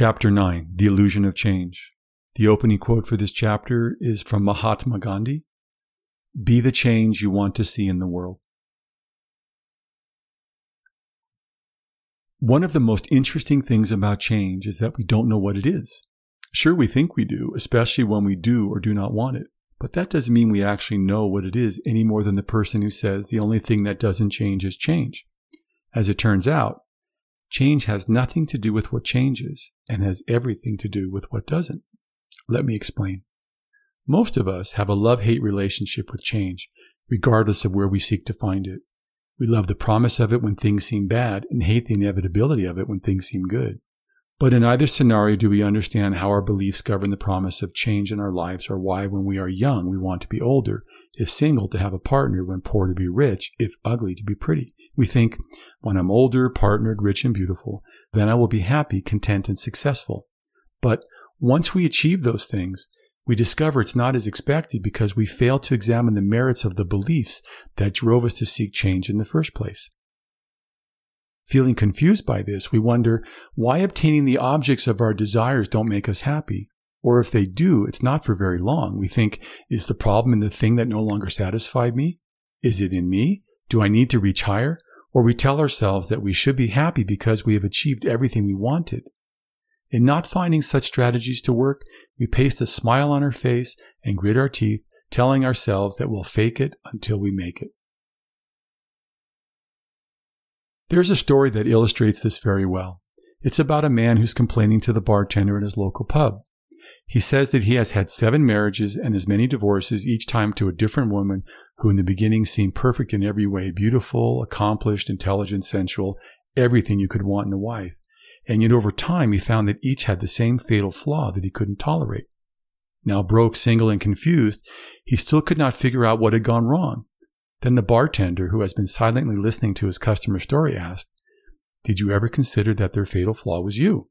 Chapter 9 The Illusion of Change. The opening quote for this chapter is from Mahatma Gandhi Be the change you want to see in the world. One of the most interesting things about change is that we don't know what it is. Sure, we think we do, especially when we do or do not want it. But that doesn't mean we actually know what it is any more than the person who says the only thing that doesn't change is change. As it turns out, change has nothing to do with what changes and has everything to do with what doesn't. Let me explain. Most of us have a love hate relationship with change, regardless of where we seek to find it. We love the promise of it when things seem bad and hate the inevitability of it when things seem good. But in either scenario, do we understand how our beliefs govern the promise of change in our lives, or why, when we are young, we want to be older, if single, to have a partner, when poor, to be rich, if ugly, to be pretty? We think, when I'm older, partnered, rich, and beautiful, then I will be happy, content, and successful. But once we achieve those things, we discover it's not as expected because we fail to examine the merits of the beliefs that drove us to seek change in the first place. Feeling confused by this, we wonder why obtaining the objects of our desires don't make us happy. Or if they do, it's not for very long. We think, is the problem in the thing that no longer satisfied me? Is it in me? Do I need to reach higher? Or we tell ourselves that we should be happy because we have achieved everything we wanted. In not finding such strategies to work, we paste a smile on our face and grit our teeth, telling ourselves that we'll fake it until we make it. There's a story that illustrates this very well. It's about a man who's complaining to the bartender at his local pub. He says that he has had seven marriages and as many divorces, each time to a different woman who in the beginning seemed perfect in every way beautiful, accomplished, intelligent, sensual, everything you could want in a wife. And yet over time, he found that each had the same fatal flaw that he couldn't tolerate. Now broke, single, and confused, he still could not figure out what had gone wrong. Then the bartender, who has been silently listening to his customer's story, asked, Did you ever consider that their fatal flaw was you?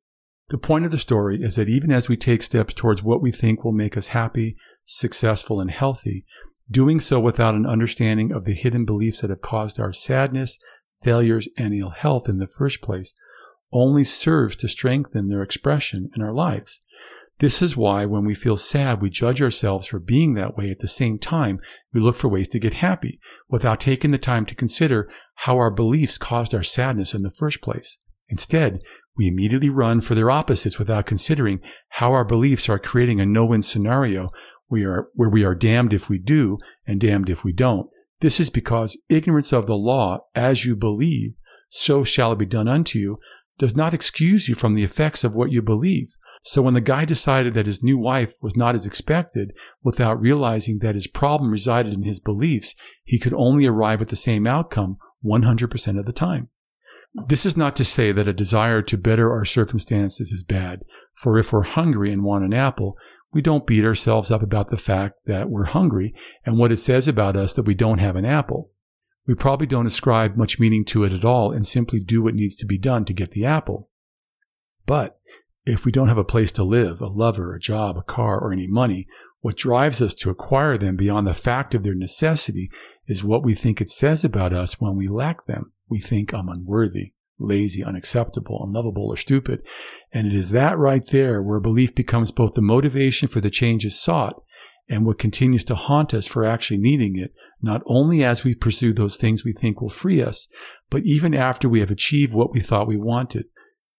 The point of the story is that even as we take steps towards what we think will make us happy, successful, and healthy, doing so without an understanding of the hidden beliefs that have caused our sadness, failures, and ill health in the first place only serves to strengthen their expression in our lives. This is why when we feel sad, we judge ourselves for being that way. At the same time, we look for ways to get happy without taking the time to consider how our beliefs caused our sadness in the first place. Instead, we immediately run for their opposites without considering how our beliefs are creating a no-win scenario we are, where we are damned if we do and damned if we don't. This is because ignorance of the law, as you believe, so shall it be done unto you, does not excuse you from the effects of what you believe. So when the guy decided that his new wife was not as expected, without realizing that his problem resided in his beliefs, he could only arrive at the same outcome 100% of the time. This is not to say that a desire to better our circumstances is bad, for if we're hungry and want an apple, we don't beat ourselves up about the fact that we're hungry and what it says about us that we don't have an apple. We probably don't ascribe much meaning to it at all and simply do what needs to be done to get the apple. But if we don't have a place to live, a lover, a job, a car, or any money, what drives us to acquire them beyond the fact of their necessity is what we think it says about us when we lack them. We think I'm unworthy, lazy, unacceptable, unlovable, or stupid. And it is that right there where belief becomes both the motivation for the changes sought and what continues to haunt us for actually needing it, not only as we pursue those things we think will free us, but even after we have achieved what we thought we wanted.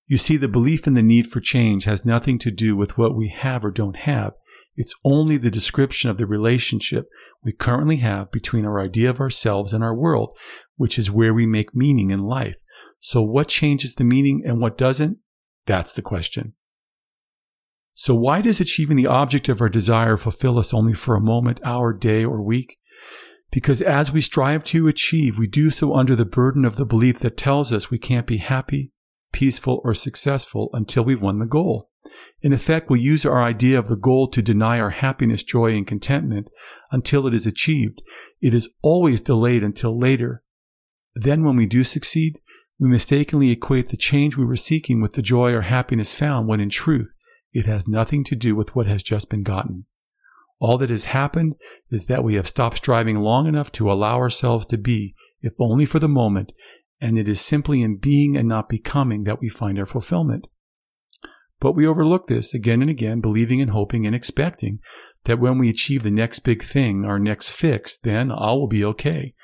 You see, the belief in the need for change has nothing to do with what we have or don't have. It's only the description of the relationship we currently have between our idea of ourselves and our world, which is where we make meaning in life. So what changes the meaning and what doesn't? That's the question. So why does achieving the object of our desire fulfill us only for a moment, hour, day, or week? Because as we strive to achieve, we do so under the burden of the belief that tells us we can't be happy, peaceful, or successful until we've won the goal. In effect, we use our idea of the goal to deny our happiness, joy, and contentment until it is achieved. It is always delayed until later. Then, when we do succeed, we mistakenly equate the change we were seeking with the joy or happiness found when in truth, it has nothing to do with what has just been gotten. All that has happened is that we have stopped striving long enough to allow ourselves to be, if only for the moment, and it is simply in being and not becoming that we find our fulfillment. But we overlook this again and again, believing and hoping and expecting that when we achieve the next big thing, our next fix, then all will be okay.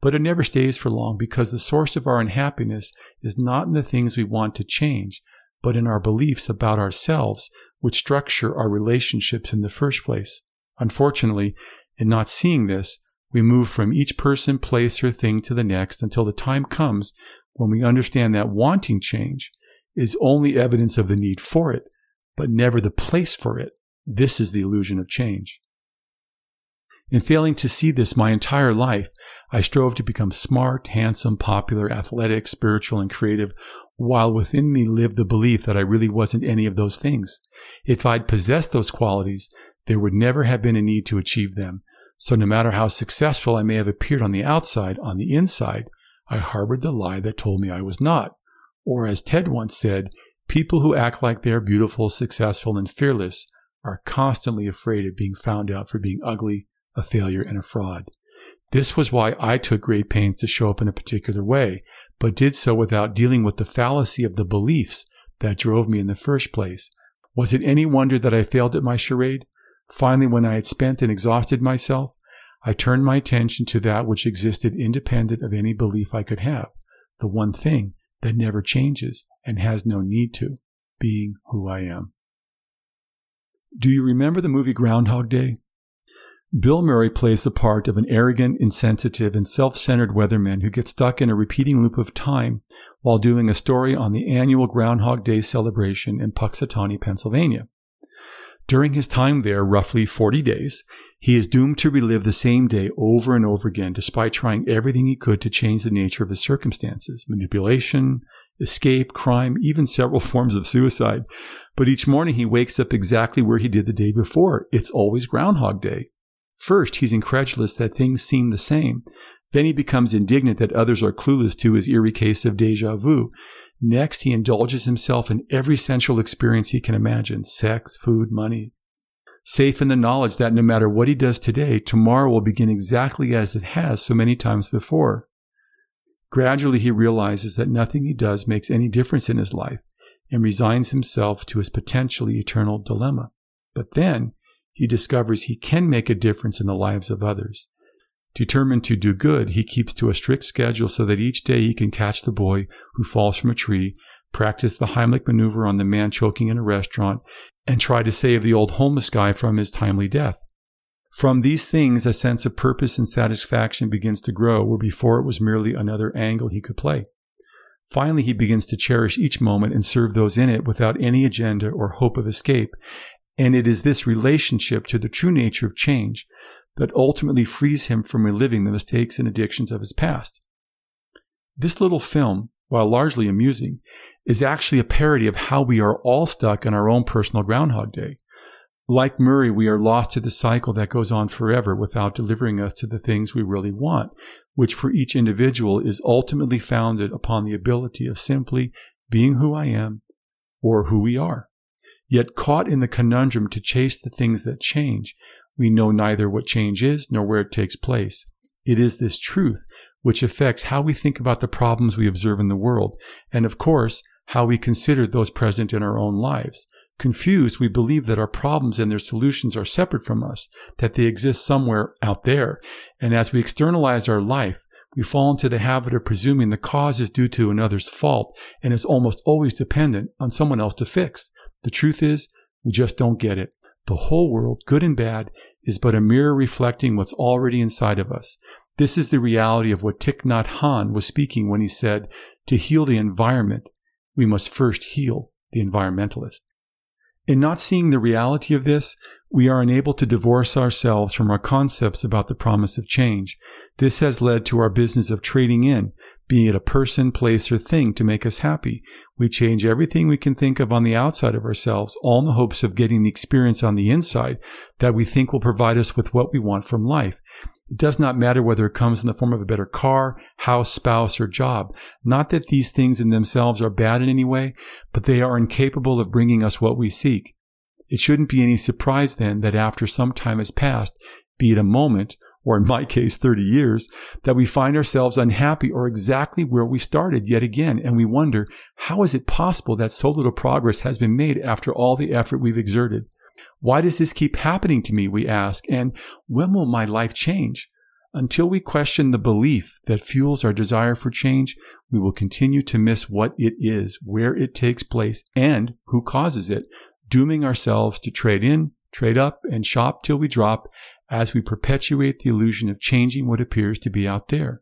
But it never stays for long because the source of our unhappiness is not in the things we want to change, but in our beliefs about ourselves, which structure our relationships in the first place. Unfortunately, in not seeing this, we move from each person, place, or thing to the next until the time comes when we understand that wanting change is only evidence of the need for it, but never the place for it. This is the illusion of change. In failing to see this my entire life, I strove to become smart, handsome, popular, athletic, spiritual, and creative, while within me lived the belief that I really wasn't any of those things. If I'd possessed those qualities, there would never have been a need to achieve them. So no matter how successful I may have appeared on the outside, on the inside, I harbored the lie that told me I was not. Or as Ted once said, people who act like they're beautiful, successful, and fearless are constantly afraid of being found out for being ugly, a failure, and a fraud. This was why I took great pains to show up in a particular way, but did so without dealing with the fallacy of the beliefs that drove me in the first place. Was it any wonder that I failed at my charade? Finally, when I had spent and exhausted myself, I turned my attention to that which existed independent of any belief I could have, the one thing that never changes and has no need to, being who I am. Do you remember the movie Groundhog Day? Bill Murray plays the part of an arrogant, insensitive, and self-centered weatherman who gets stuck in a repeating loop of time while doing a story on the annual Groundhog Day celebration in Punxsutawney, Pennsylvania. During his time there, roughly 40 days, he is doomed to relive the same day over and over again, despite trying everything he could to change the nature of his circumstances manipulation, escape, crime, even several forms of suicide. But each morning he wakes up exactly where he did the day before. It's always Groundhog Day. First, he's incredulous that things seem the same. Then he becomes indignant that others are clueless to his eerie case of deja vu. Next, he indulges himself in every sensual experience he can imagine sex, food, money. Safe in the knowledge that no matter what he does today, tomorrow will begin exactly as it has so many times before. Gradually, he realizes that nothing he does makes any difference in his life and resigns himself to his potentially eternal dilemma. But then, he discovers he can make a difference in the lives of others. Determined to do good, he keeps to a strict schedule so that each day he can catch the boy who falls from a tree, practice the Heimlich maneuver on the man choking in a restaurant, and try to save the old homeless guy from his timely death. From these things, a sense of purpose and satisfaction begins to grow, where before it was merely another angle he could play. Finally, he begins to cherish each moment and serve those in it without any agenda or hope of escape, and it is this relationship to the true nature of change that ultimately frees him from reliving the mistakes and addictions of his past. This little film, while largely amusing, is actually a parody of how we are all stuck in our own personal Groundhog Day. Like Murray, we are lost to the cycle that goes on forever without delivering us to the things we really want, which for each individual is ultimately founded upon the ability of simply being who I am or who we are. Yet caught in the conundrum to chase the things that change, we know neither what change is nor where it takes place. It is this truth which affects how we think about the problems we observe in the world, and of course, how we consider those present in our own lives. Confused, we believe that our problems and their solutions are separate from us, that they exist somewhere out there. And as we externalize our life, we fall into the habit of presuming the cause is due to another's fault and is almost always dependent on someone else to fix. The truth is, we just don't get it. The whole world, good and bad, is but a mirror reflecting what's already inside of us. This is the reality of what Thich Nhat Hanh was speaking when he said, to heal the environment, we must first heal the environmentalist. In not seeing the reality of this, we are unable to divorce ourselves from our concepts about the promise of change. This has led to our business of trading in, be it a person, place, or thing to make us happy. We change everything we can think of on the outside of ourselves, all in the hopes of getting the experience on the inside that we think will provide us with what we want from life. It does not matter whether it comes in the form of a better car, house, spouse, or job. Not that these things in themselves are bad in any way, but they are incapable of bringing us what we seek. It shouldn't be any surprise then that after some time has passed, be it a moment or in my case, 30 years, that we find ourselves unhappy or exactly where we started yet again. And we wonder, how is it possible that so little progress has been made after all the effort we've exerted? Why does this keep happening to me? We ask. And when will my life change? Until we question the belief that fuels our desire for change, we will continue to miss what it is, where it takes place, and who causes it, dooming ourselves to trade in, trade up, and shop till we drop as we perpetuate the illusion of changing what appears to be out there.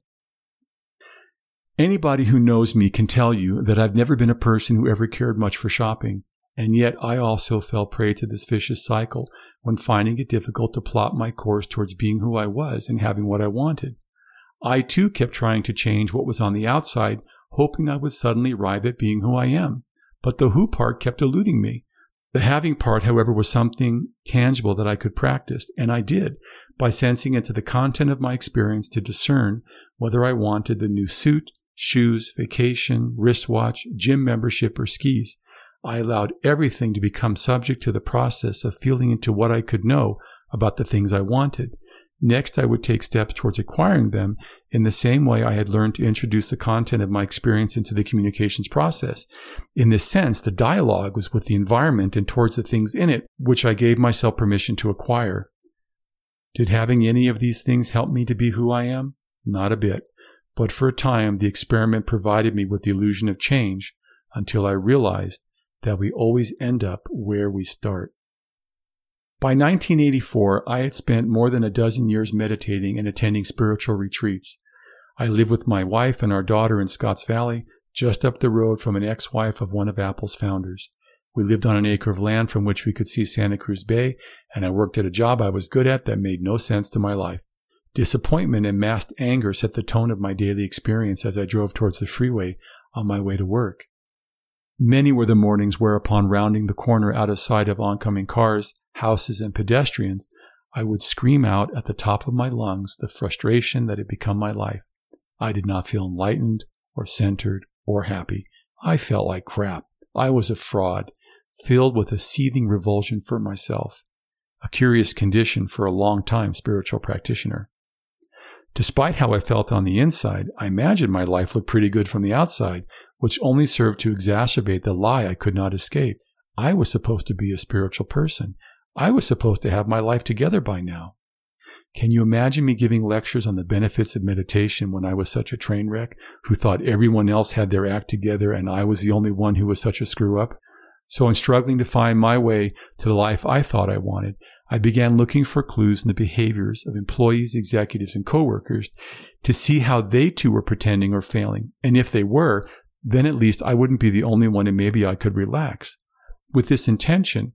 Anybody who knows me can tell you that I've never been a person who ever cared much for shopping. And yet I also fell prey to this vicious cycle when finding it difficult to plot my course towards being who I was and having what I wanted. I too kept trying to change what was on the outside, hoping I would suddenly arrive at being who I am. But the who part kept eluding me. The having part, however, was something tangible that I could practice, and I did by sensing into the content of my experience to discern whether I wanted the new suit, shoes, vacation, wristwatch, gym membership, or skis. I allowed everything to become subject to the process of feeling into what I could know about the things I wanted. Next, I would take steps towards acquiring them in the same way I had learned to introduce the content of my experience into the communications process. In this sense, the dialogue was with the environment and towards the things in it, which I gave myself permission to acquire. Did having any of these things help me to be who I am? Not a bit. But for a time, the experiment provided me with the illusion of change until I realized that we always end up where we start. By 1984, I had spent more than a dozen years meditating and attending spiritual retreats. I lived with my wife and our daughter in Scotts Valley, just up the road from an ex wife of one of Apple's founders. We lived on an acre of land from which we could see Santa Cruz Bay, and I worked at a job I was good at that made no sense to my life. Disappointment and masked anger set the tone of my daily experience as I drove towards the freeway on my way to work. Many were the mornings where, upon rounding the corner out of sight of oncoming cars, houses, and pedestrians, I would scream out at the top of my lungs the frustration that had become my life. I did not feel enlightened or centered or happy. I felt like crap. I was a fraud, filled with a seething revulsion for myself, a curious condition for a long time spiritual practitioner. Despite how I felt on the inside, I imagined my life looked pretty good from the outside, which only served to exacerbate the lie I could not escape. I was supposed to be a spiritual person. I was supposed to have my life together by now. Can you imagine me giving lectures on the benefits of meditation when I was such a train wreck who thought everyone else had their act together and I was the only one who was such a screw up? So in struggling to find my way to the life I thought I wanted, I began looking for clues in the behaviors of employees, executives, and coworkers to see how they too were pretending or failing. And if they were, then at least I wouldn't be the only one and maybe I could relax. With this intention,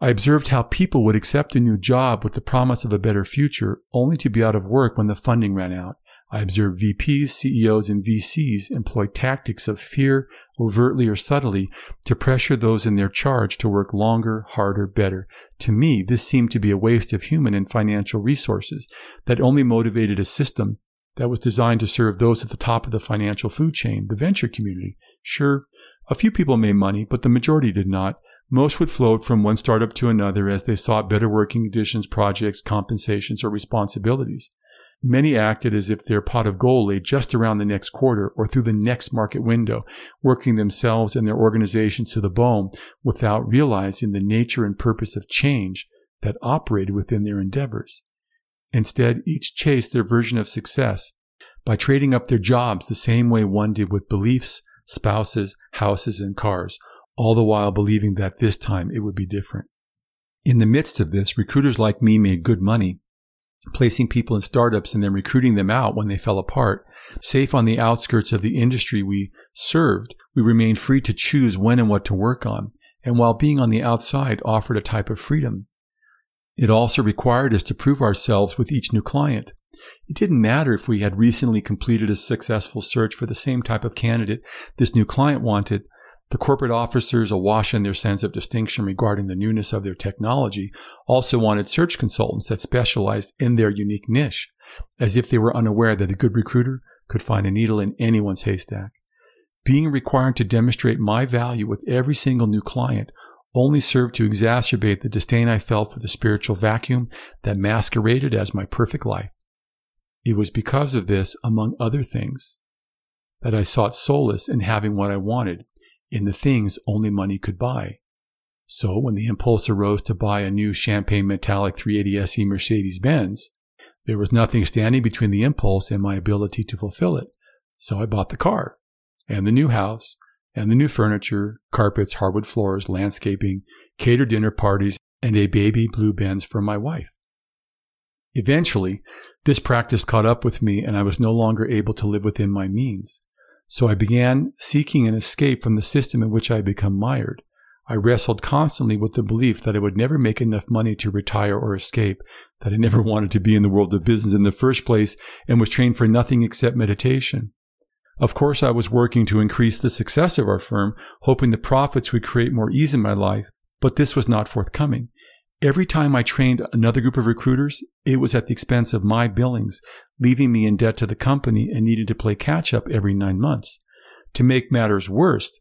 I observed how people would accept a new job with the promise of a better future only to be out of work when the funding ran out. I observed VPs, CEOs, and VCs employ tactics of fear, overtly or subtly, to pressure those in their charge to work longer, harder, better. To me, this seemed to be a waste of human and financial resources that only motivated a system that was designed to serve those at the top of the financial food chain, the venture community. Sure, a few people made money, but the majority did not. Most would float from one startup to another as they sought better working conditions, projects, compensations, or responsibilities. Many acted as if their pot of gold lay just around the next quarter or through the next market window, working themselves and their organizations to the bone without realizing the nature and purpose of change that operated within their endeavors. Instead, each chased their version of success by trading up their jobs the same way one did with beliefs, spouses, houses, and cars, all the while believing that this time it would be different. In the midst of this, recruiters like me made good money, placing people in startups and then recruiting them out when they fell apart. Safe on the outskirts of the industry we served, we remained free to choose when and what to work on, and while being on the outside offered a type of freedom. It also required us to prove ourselves with each new client. It didn't matter if we had recently completed a successful search for the same type of candidate this new client wanted. The corporate officers, awash in their sense of distinction regarding the newness of their technology, also wanted search consultants that specialized in their unique niche, as if they were unaware that a good recruiter could find a needle in anyone's haystack. Being required to demonstrate my value with every single new client only served to exacerbate the disdain I felt for the spiritual vacuum that masqueraded as my perfect life. It was because of this, among other things, that I sought solace in having what I wanted in the things only money could buy. So when the impulse arose to buy a new champagne metallic 380 SE Mercedes Benz, there was nothing standing between the impulse and my ability to fulfill it. So I bought the car and the new house and the new furniture, carpets, hardwood floors, landscaping, catered dinner parties, and a baby blue Benz for my wife. Eventually, this practice caught up with me and I was no longer able to live within my means. So I began seeking an escape from the system in which I had become mired. I wrestled constantly with the belief that I would never make enough money to retire or escape, that I never wanted to be in the world of business in the first place, and was trained for nothing except meditation. Of course, I was working to increase the success of our firm, hoping the profits would create more ease in my life, but this was not forthcoming. Every time I trained another group of recruiters, it was at the expense of my billings, leaving me in debt to the company and needing to play catch up every nine months. To make matters worse,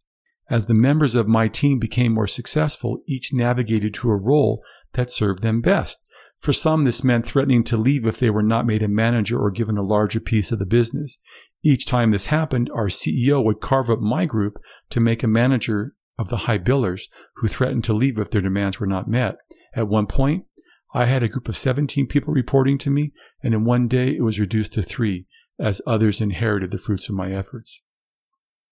as the members of my team became more successful, each navigated to a role that served them best. For some, this meant threatening to leave if they were not made a manager or given a larger piece of the business. Each time this happened, our CEO would carve up my group to make a manager of the high billers who threatened to leave if their demands were not met. At one point, I had a group of 17 people reporting to me, and in one day it was reduced to three, as others inherited the fruits of my efforts.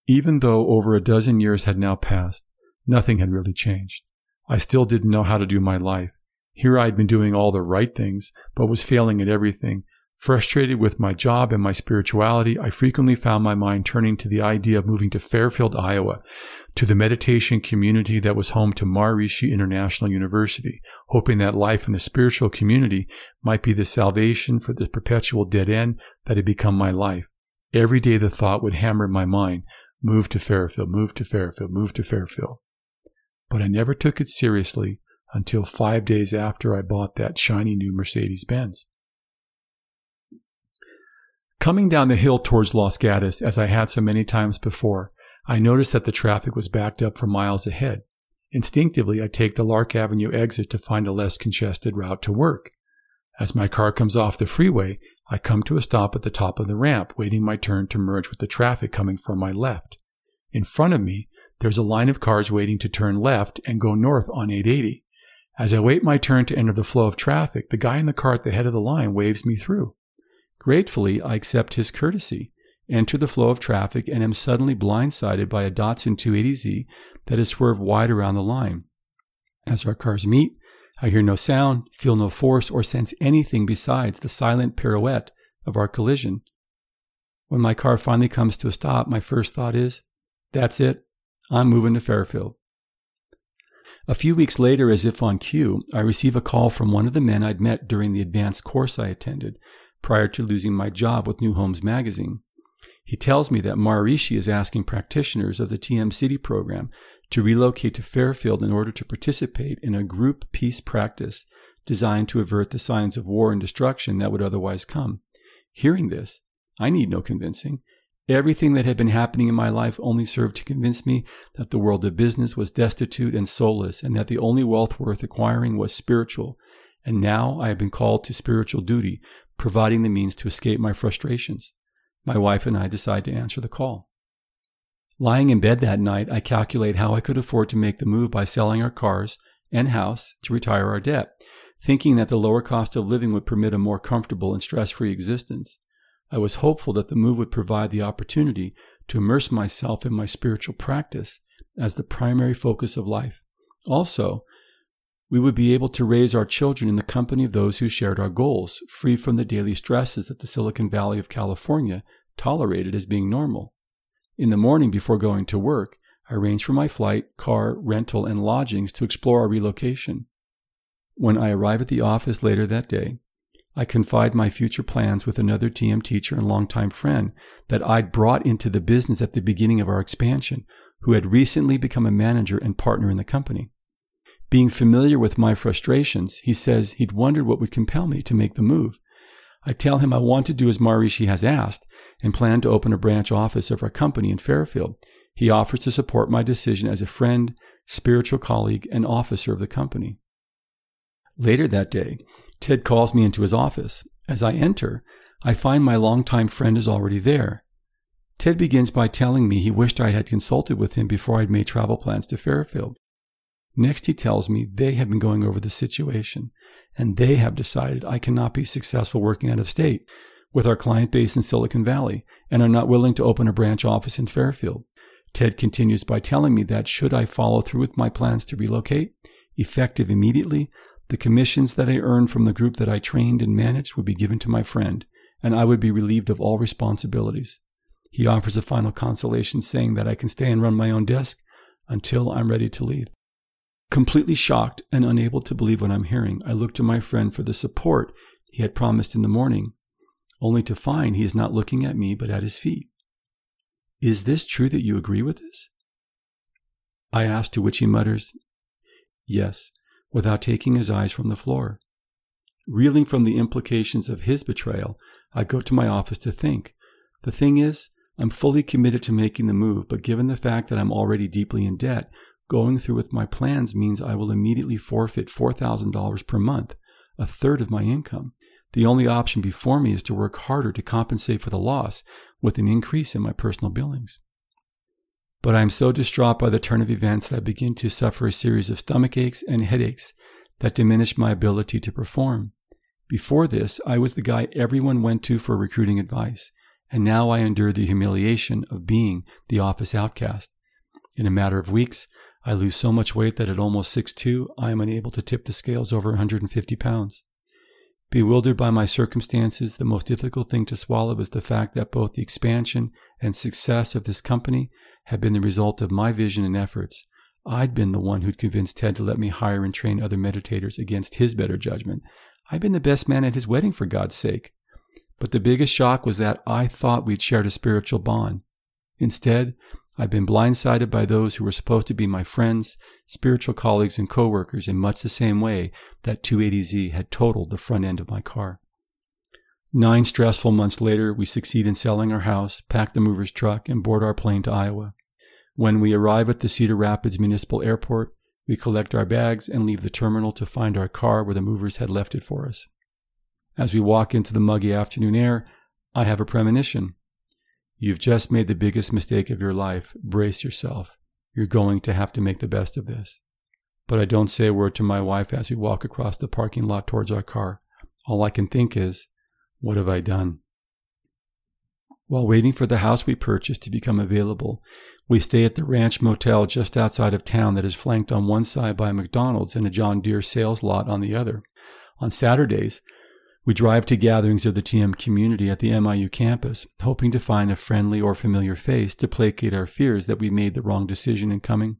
Even though over a dozen years had now passed, nothing had really changed. I still didn't know how to do my life. Here I had been doing all the right things, but was failing at everything. Frustrated with my job and my spirituality, I frequently found my mind turning to the idea of moving to Fairfield, Iowa, to the meditation community that was home to Maharishi International University, hoping that life in the spiritual community might be the salvation for the perpetual dead end that had become my life. Every day the thought would hammer my mind, move to Fairfield, move to Fairfield, move to Fairfield. But I never took it seriously until five days after I bought that shiny new Mercedes Benz. Coming down the hill towards Los Gatos, as I had so many times before, I noticed that the traffic was backed up for miles ahead. Instinctively, I take the Lark Avenue exit to find a less congested route to work. As my car comes off the freeway, I come to a stop at the top of the ramp, waiting my turn to merge with the traffic coming from my left. In front of me, there's a line of cars waiting to turn left and go north on 880. As I wait my turn to enter the flow of traffic, the guy in the car at the head of the line waves me through. Gratefully, I accept his courtesy, enter the flow of traffic, and am suddenly blindsided by a Datsun 280Z that has swerved wide around the line. As our cars meet, I hear no sound, feel no force, or sense anything besides the silent pirouette of our collision. When my car finally comes to a stop, my first thought is, that's it, I'm moving to Fairfield. A few weeks later, as if on cue, I receive a call from one of the men I'd met during the advanced course I attended prior to losing my job with New Homes magazine. He tells me that Maharishi is asking practitioners of the TM-Sidhi program to relocate to Fairfield in order to participate in a group peace practice designed to avert the signs of war and destruction that would otherwise come. Hearing this, I need no convincing. Everything that had been happening in my life only served to convince me that the world of business was destitute and soulless, and that the only wealth worth acquiring was spiritual. And now I have been called to spiritual duty, providing the means to escape my frustrations. My wife and I decide to answer the call. Lying in bed that night, I calculate how I could afford to make the move by selling our cars and house to retire our debt, thinking that the lower cost of living would permit a more comfortable and stress free existence. I was hopeful that the move would provide the opportunity to immerse myself in my spiritual practice as the primary focus of life. Also, we would be able to raise our children in the company of those who shared our goals, free from the daily stresses that the Silicon Valley of California tolerated as being normal. In the morning before going to work, I arranged for my flight, car, rental, and lodgings to explore our relocation. When I arrive at the office later that day, I confide my future plans with another TM teacher and longtime friend that I'd brought into the business at the beginning of our expansion, who had recently become a manager and partner in the company. Being familiar with my frustrations, he says he'd wondered what would compel me to make the move. I tell him I want to do as Maharishi has asked and plan to open a branch office of our company in Fairfield. He offers to support my decision as a friend, spiritual colleague, and officer of the company. Later that day, Ted calls me into his office. As I enter, I find my longtime friend is already there. Ted begins by telling me he wished I had consulted with him before I'd made travel plans to Fairfield. Next, he tells me they have been going over the situation and they have decided I cannot be successful working out of state with our client base in Silicon Valley and are not willing to open a branch office in Fairfield. Ted continues by telling me that should I follow through with my plans to relocate, effective immediately, the commissions that I earned from the group that I trained and managed would be given to my friend, and I would be relieved of all responsibilities. He offers a final consolation saying that I can stay and run my own desk until I'm ready to leave. Completely shocked and unable to believe what I'm hearing, I look to my friend for the support he had promised in the morning, only to find he is not looking at me but at his feet. Is this true that you agree with this? I ask, to which he mutters, Yes, without taking his eyes from the floor. Reeling from the implications of his betrayal, I go to my office to think. The thing is, I'm fully committed to making the move, but given the fact that I'm already deeply in debt, going through with my plans means I will immediately forfeit $4,000 per month, a third of my income. The only option before me is to work harder to compensate for the loss with an increase in my personal billings. But I am so distraught by the turn of events that I begin to suffer a series of stomach aches and headaches that diminish my ability to perform. Before this, I was the guy everyone went to for recruiting advice, and now I endure the humiliation of being the office outcast. In a matter of weeks, I lose so much weight that at almost 6'2, I am unable to tip the scales over 150 pounds. Bewildered by my circumstances, the most difficult thing to swallow is the fact that both the expansion and success of this company had been the result of my vision and efforts. I'd been the one who'd convinced Ted to let me hire and train other meditators against his better judgment. I'd been the best man at his wedding, for God's sake. But the biggest shock was that I thought we'd shared a spiritual bond. Instead, I've been blindsided by those who were supposed to be my friends, spiritual colleagues, and coworkers in much the same way that 280Z had totaled the front end of my car. Nine stressful months later, we succeed in selling our house, pack the mover's truck, and board our plane to Iowa. When we arrive at the Cedar Rapids Municipal Airport, we collect our bags and leave the terminal to find our car where the movers had left it for us. As we walk into the muggy afternoon air, I have a premonition. You've just made the biggest mistake of your life. Brace yourself. You're going to have to make the best of this. But I don't say a word to my wife as we walk across the parking lot towards our car. All I can think is, what have I done? While waiting for the house we purchased to become available, we stay at the Ranch Motel just outside of town that is flanked on one side by a McDonald's and a John Deere sales lot on the other. On Saturdays, we drive to gatherings of the TM community at the MIU campus, hoping to find a friendly or familiar face to placate our fears that we made the wrong decision in coming.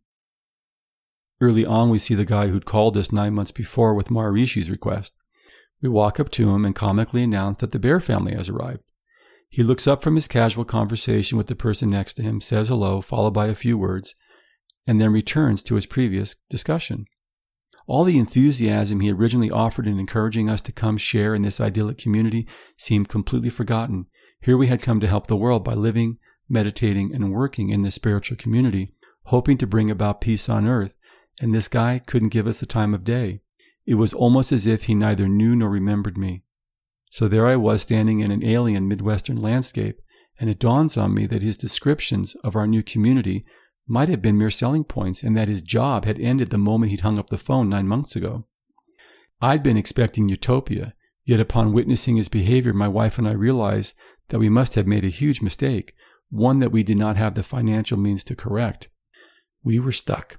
Early on, we see the guy who'd called us nine months before with Maharishi's request. We walk up to him and comically announce that the Bear family has arrived. He looks up from his casual conversation with the person next to him, says hello, followed by a few words, and then returns to his previous discussion. All the enthusiasm he originally offered in encouraging us to come share in this idyllic community seemed completely forgotten. Here we had come to help the world by living, meditating, and working in this spiritual community, hoping to bring about peace on earth, and this guy couldn't give us the time of day. It was almost as if he neither knew nor remembered me. So there I was standing in an alien Midwestern landscape, and it dawns on me that his descriptions of our new community might have been mere selling points and that his job had ended the moment he'd hung up the phone nine months ago. I'd been expecting utopia, yet upon witnessing his behavior, my wife and I realized that we must have made a huge mistake, one that we did not have the financial means to correct. We were stuck.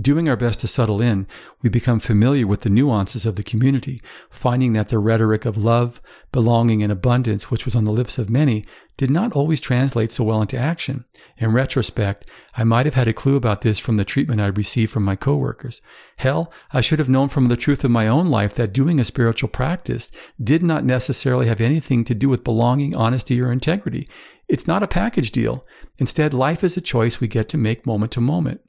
Doing our best to settle in, we become familiar with the nuances of the community, finding that the rhetoric of love, belonging, and abundance, which was on the lips of many, did not always translate so well into action. In retrospect, I might have had a clue about this from the treatment I received from my coworkers. Hell, I should have known from the truth of my own life that doing a spiritual practice did not necessarily have anything to do with belonging, honesty, or integrity. It's not a package deal. Instead, life is a choice we get to make moment to moment.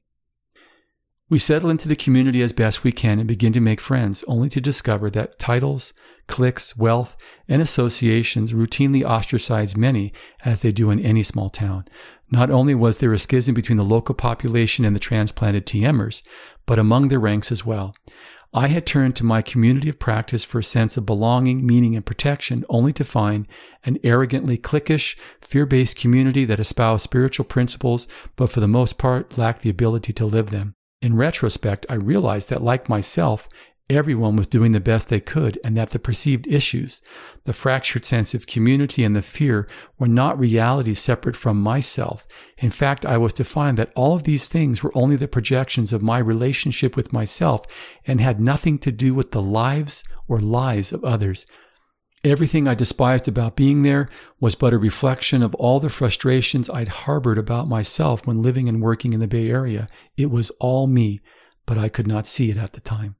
We settle into the community as best we can and begin to make friends, only to discover that titles, cliques, wealth, and associations routinely ostracize many as they do in any small town. Not only was there a schism between the local population and the transplanted TMers, but among their ranks as well. I had turned to my community of practice for a sense of belonging, meaning, and protection, only to find an arrogantly cliquish, fear based community that espoused spiritual principles, but for the most part lacked the ability to live them. In retrospect, I realized that, like myself, everyone was doing the best they could and that the perceived issues, the fractured sense of community and the fear were not realities separate from myself. In fact, I was to find that all of these things were only the projections of my relationship with myself and had nothing to do with the lives or lies of others. Everything I despised about being there was but a reflection of all the frustrations I'd harbored about myself when living and working in the Bay Area. It was all me, but I could not see it at the time.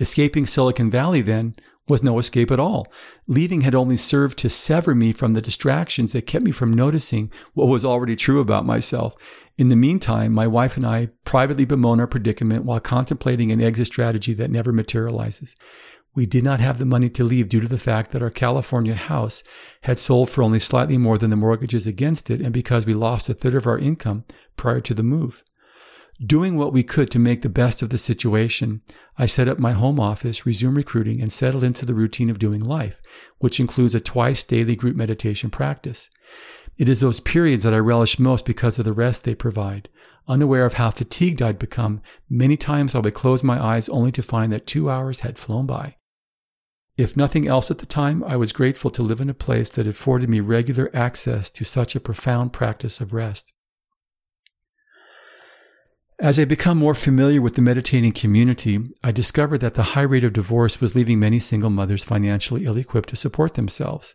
Escaping Silicon Valley then was no escape at all. Leaving had only served to sever me from the distractions that kept me from noticing what was already true about myself. In the meantime, my wife and I privately bemoan our predicament while contemplating an exit strategy that never materializes. We did not have the money to leave due to the fact that our California house had sold for only slightly more than the mortgages against it and because we lost a third of our income prior to the move. Doing what we could to make the best of the situation, I set up my home office, resumed recruiting, and settled into the routine of doing life, which includes a twice daily group meditation practice. It is those periods that I relish most because of the rest they provide. Unaware of how fatigued I'd become, many times I would close my eyes only to find that two hours had flown by. If nothing else at the time, I was grateful to live in a place that afforded me regular access to such a profound practice of rest. As I become more familiar with the meditating community, I discovered that the high rate of divorce was leaving many single mothers financially ill equipped to support themselves.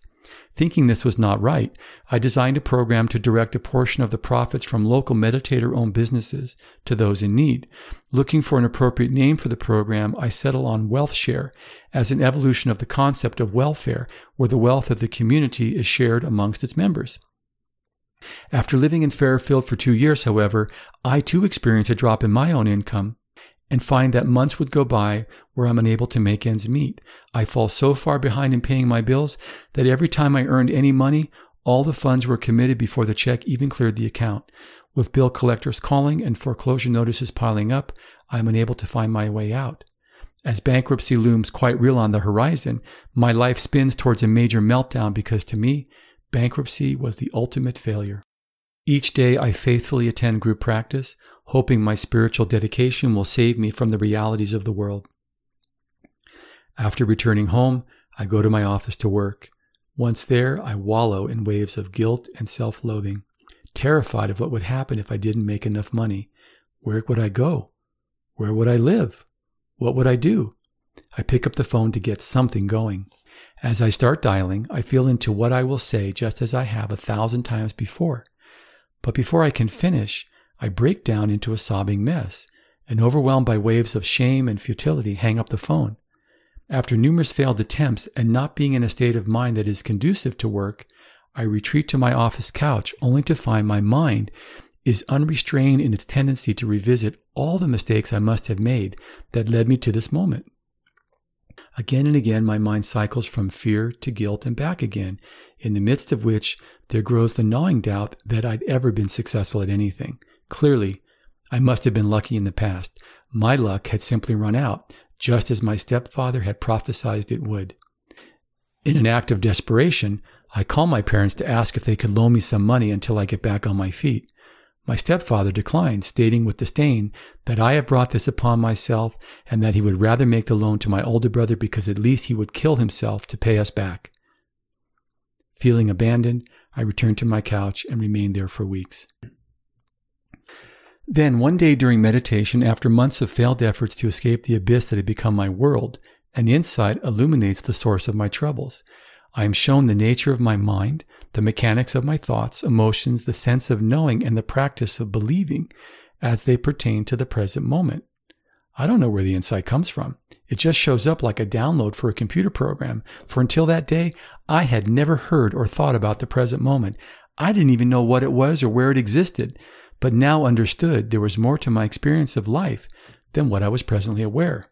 Thinking this was not right, I designed a program to direct a portion of the profits from local meditator owned businesses to those in need. Looking for an appropriate name for the program, I settled on Wealth Share as an evolution of the concept of welfare, where the wealth of the community is shared amongst its members. After living in Fairfield for two years, however, I too experienced a drop in my own income and find that months would go by where I'm unable to make ends meet. I fall so far behind in paying my bills that every time I earned any money, all the funds were committed before the check even cleared the account. With bill collectors calling and foreclosure notices piling up, I am unable to find my way out. As bankruptcy looms quite real on the horizon, my life spins towards a major meltdown because to me, bankruptcy was the ultimate failure. Each day I faithfully attend group practice, hoping my spiritual dedication will save me from the realities of the world. After returning home, I go to my office to work. Once there, I wallow in waves of guilt and self loathing, terrified of what would happen if I didn't make enough money. Where would I go? Where would I live? What would I do? I pick up the phone to get something going. As I start dialing, I feel into what I will say just as I have a thousand times before. But before I can finish, I break down into a sobbing mess and, overwhelmed by waves of shame and futility, hang up the phone. After numerous failed attempts and not being in a state of mind that is conducive to work, I retreat to my office couch only to find my mind is unrestrained in its tendency to revisit all the mistakes I must have made that led me to this moment. Again and again, my mind cycles from fear to guilt and back again, in the midst of which there grows the gnawing doubt that I'd ever been successful at anything. Clearly, I must have been lucky in the past. My luck had simply run out, just as my stepfather had prophesied it would. In an act of desperation, I call my parents to ask if they could loan me some money until I get back on my feet. My stepfather declined, stating with disdain that I have brought this upon myself and that he would rather make the loan to my older brother because at least he would kill himself to pay us back. Feeling abandoned, I returned to my couch and remained there for weeks. Then, one day during meditation, after months of failed efforts to escape the abyss that had become my world, an insight illuminates the source of my troubles. I am shown the nature of my mind, the mechanics of my thoughts, emotions, the sense of knowing, and the practice of believing as they pertain to the present moment. I don't know where the insight comes from. It just shows up like a download for a computer program. For until that day, I had never heard or thought about the present moment. I didn't even know what it was or where it existed but now understood there was more to my experience of life than what I was presently aware.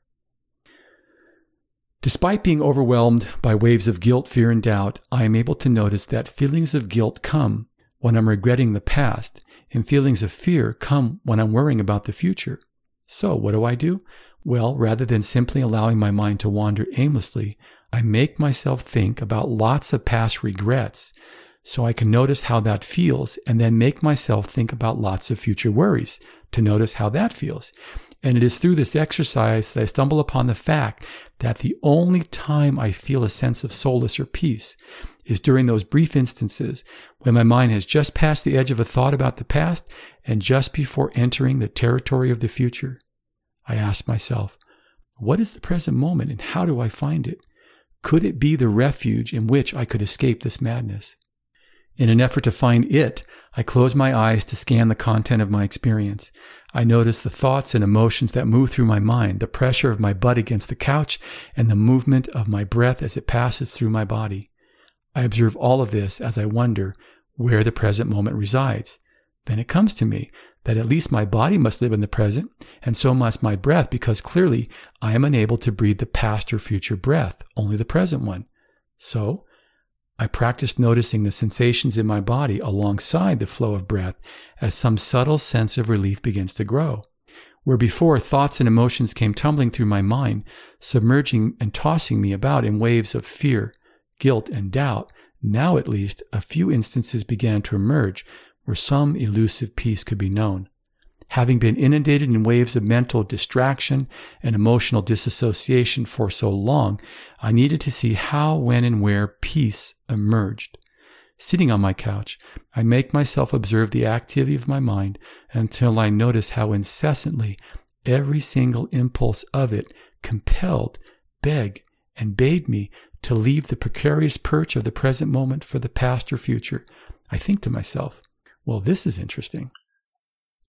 Despite being overwhelmed by waves of guilt, fear, and doubt, I am able to notice that feelings of guilt come when I'm regretting the past, and feelings of fear come when I'm worrying about the future. So, what do I do? Well, rather than simply allowing my mind to wander aimlessly, I make myself think about lots of past regrets so I can notice how that feels and then make myself think about lots of future worries to notice how that feels. And it is through this exercise that I stumble upon the fact that the only time I feel a sense of solace or peace is during those brief instances when my mind has just passed the edge of a thought about the past and just before entering the territory of the future. I ask myself, what is the present moment and how do I find it? Could it be the refuge in which I could escape this madness? In an effort to find it, I close my eyes to scan the content of my experience. I notice the thoughts and emotions that move through my mind, the pressure of my butt against the couch, and the movement of my breath as it passes through my body. I observe all of this as I wonder where the present moment resides. Then it comes to me that at least my body must live in the present, and so must my breath, because clearly I am unable to breathe the past or future breath, only the present one. So I practiced noticing the sensations in my body alongside the flow of breath as some subtle sense of relief begins to grow. Where before thoughts and emotions came tumbling through my mind, submerging and tossing me about in waves of fear, guilt, and doubt, now at least a few instances began to emerge where some elusive peace could be known. Having been inundated in waves of mental distraction and emotional disassociation for so long, I needed to see how, when, and where peace emerged. Sitting on my couch, I make myself observe the activity of my mind until I notice how incessantly every single impulse of it compelled, begged, and bade me to leave the precarious perch of the present moment for the past or future. I think to myself, well, this is interesting.